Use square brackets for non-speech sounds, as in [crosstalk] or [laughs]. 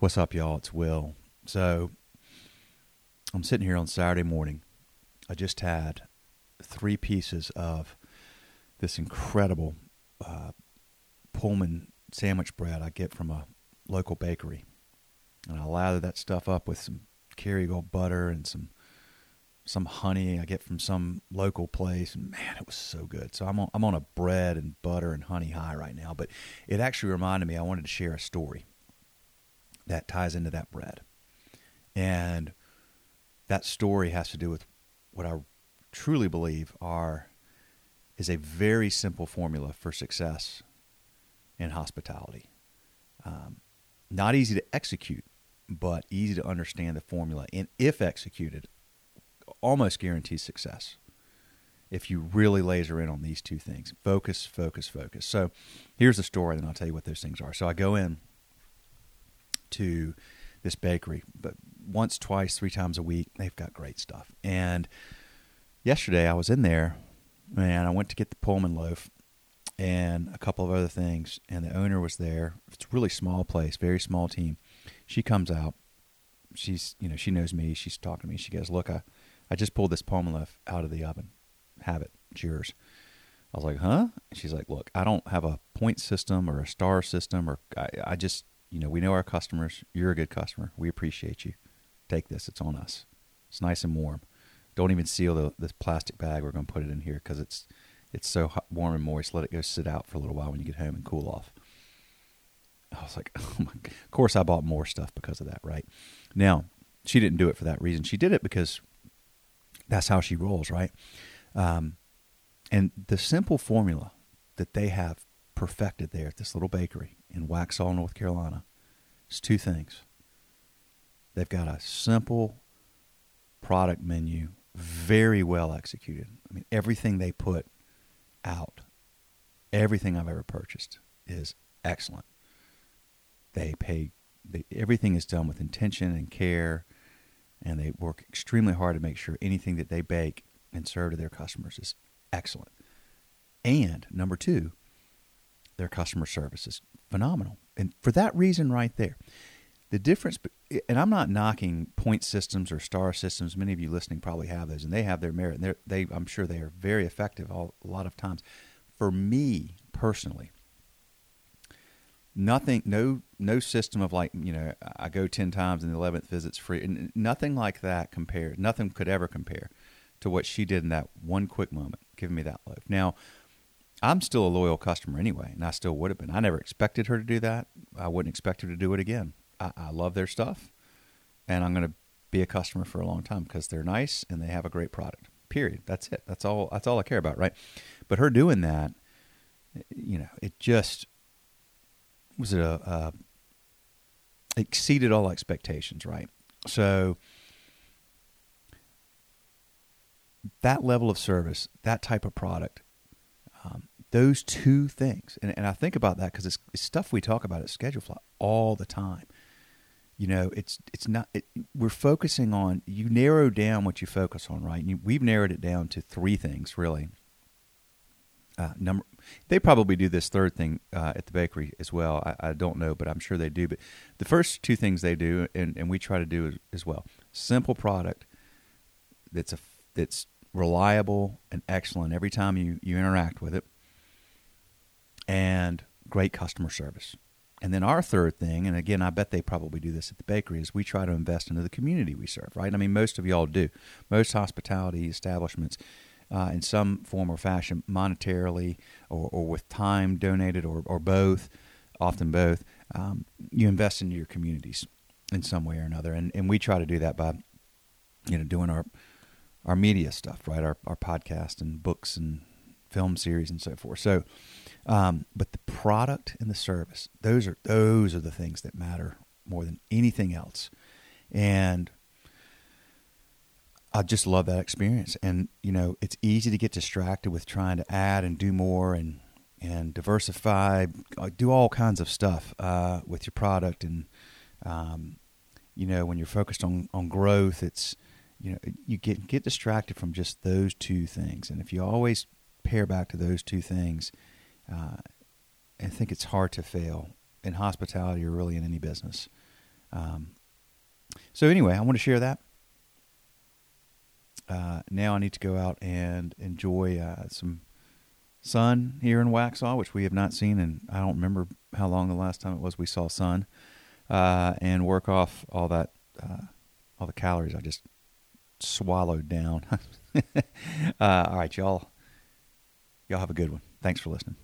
What's up, y'all? It's Will. So, I'm sitting here on Saturday morning. I just had three pieces of this incredible uh, Pullman sandwich bread I get from a local bakery. And I lather that stuff up with some Kerrygold butter and some some honey I get from some local place. And man, it was so good. So I'm on, I'm on a bread and butter and honey high right now. But it actually reminded me I wanted to share a story that ties into that bread. And that story has to do with what I truly believe are is a very simple formula for success in hospitality. Um, not easy to execute, but easy to understand the formula. And if executed, almost guarantees success if you really laser in on these two things focus, focus, focus. So here's the story, and I'll tell you what those things are. So I go in to this bakery, but once, twice, three times a week. They've got great stuff. And yesterday I was in there, and I went to get the Pullman loaf and a couple of other things, and the owner was there. It's a really small place, very small team. She comes out. She's, you know, she knows me. She's talking to me. She goes, "Look, I, I just pulled this Pullman loaf out of the oven. Have it. It's yours." I was like, "Huh?" she's like, "Look, I don't have a point system or a star system, or I, I just, you know, we know our customers. You're a good customer. We appreciate you. Take this. It's on us. It's nice and warm. Don't even seal the this plastic bag. We're going to put it in here because it's it's so hot, warm and moist. Let it go sit out for a little while when you get home and cool off." I was like, [laughs] "Oh my!" Of course, I bought more stuff because of that. Right now, she didn't do it for that reason. She did it because that's how she rolls, right? Um, and the simple formula that they have perfected there at this little bakery in Waxhaw, North Carolina, is two things. They've got a simple product menu, very well executed. I mean, everything they put out, everything I've ever purchased is excellent. They pay, they, everything is done with intention and care and they work extremely hard to make sure anything that they bake and serve to their customers is excellent. And number two, their customer service is phenomenal. And for that reason, right there, the difference, and I'm not knocking point systems or star systems. Many of you listening probably have those, and they have their merit. And they, I'm sure they are very effective all, a lot of times. For me personally, nothing no no system of like you know i go 10 times and the 11th visit's free nothing like that compared nothing could ever compare to what she did in that one quick moment giving me that loaf now i'm still a loyal customer anyway and i still would have been. I never expected her to do that. I wouldn't expect her to do it again. I, I love their stuff and i'm going to be a customer for a long time because they're nice and they have a great product. Period. That's it. That's all that's all i care about right? But her doing that you know it just was it a, uh, exceeded all expectations, right? So that level of service, that type of product, those two things, and, and I think about that because it's, it's, stuff we talk about at Schedulefly all the time. You know, it's it's not. It, we're focusing on you narrow down what you focus on, right? You, we've narrowed it down to three things, really. Uh, number they probably do this third thing uh, at the bakery as well. I, I, don't know, but I'm sure they do. But the first two things they do, and, and we try to do as, as well: simple product that's a that's reliable and excellent every time you you interact with it, and great customer service. And then our third thing, and again, I bet they probably do this at the bakery, is we try to invest into the community we serve. Right? I mean, most of y'all do. Most hospitality establishments uh, in some form or fashion, monetarily or, or with time donated or, or both, often both, um, you invest into your communities in some way or another. And, and we try to do that by, you know, doing our, our media stuff, right? Our, our podcast and books and film series and so forth. So, um, but the product and the service, those are, those are the things that matter more than anything else. And I just love that experience. And, you know, it's easy to get distracted with trying to add and do more and, and diversify, do all kinds of stuff uh, with your product. And, um, you know, when you're focused on, on growth, it's, you know, you get, get distracted from just those two things. And if you always pair back to those two things, uh, I think it's hard to fail in hospitality or really in any business. Um, so anyway, I want to share that. Uh, now I need to go out and enjoy uh, some sun here in Waxhaw, which we have not seen, and I don't remember how long the last time it was we saw sun, uh, and work off all that, uh, all the calories I just swallowed down. [laughs] Uh, all right, y'all. Y'all have a good one. Thanks for listening.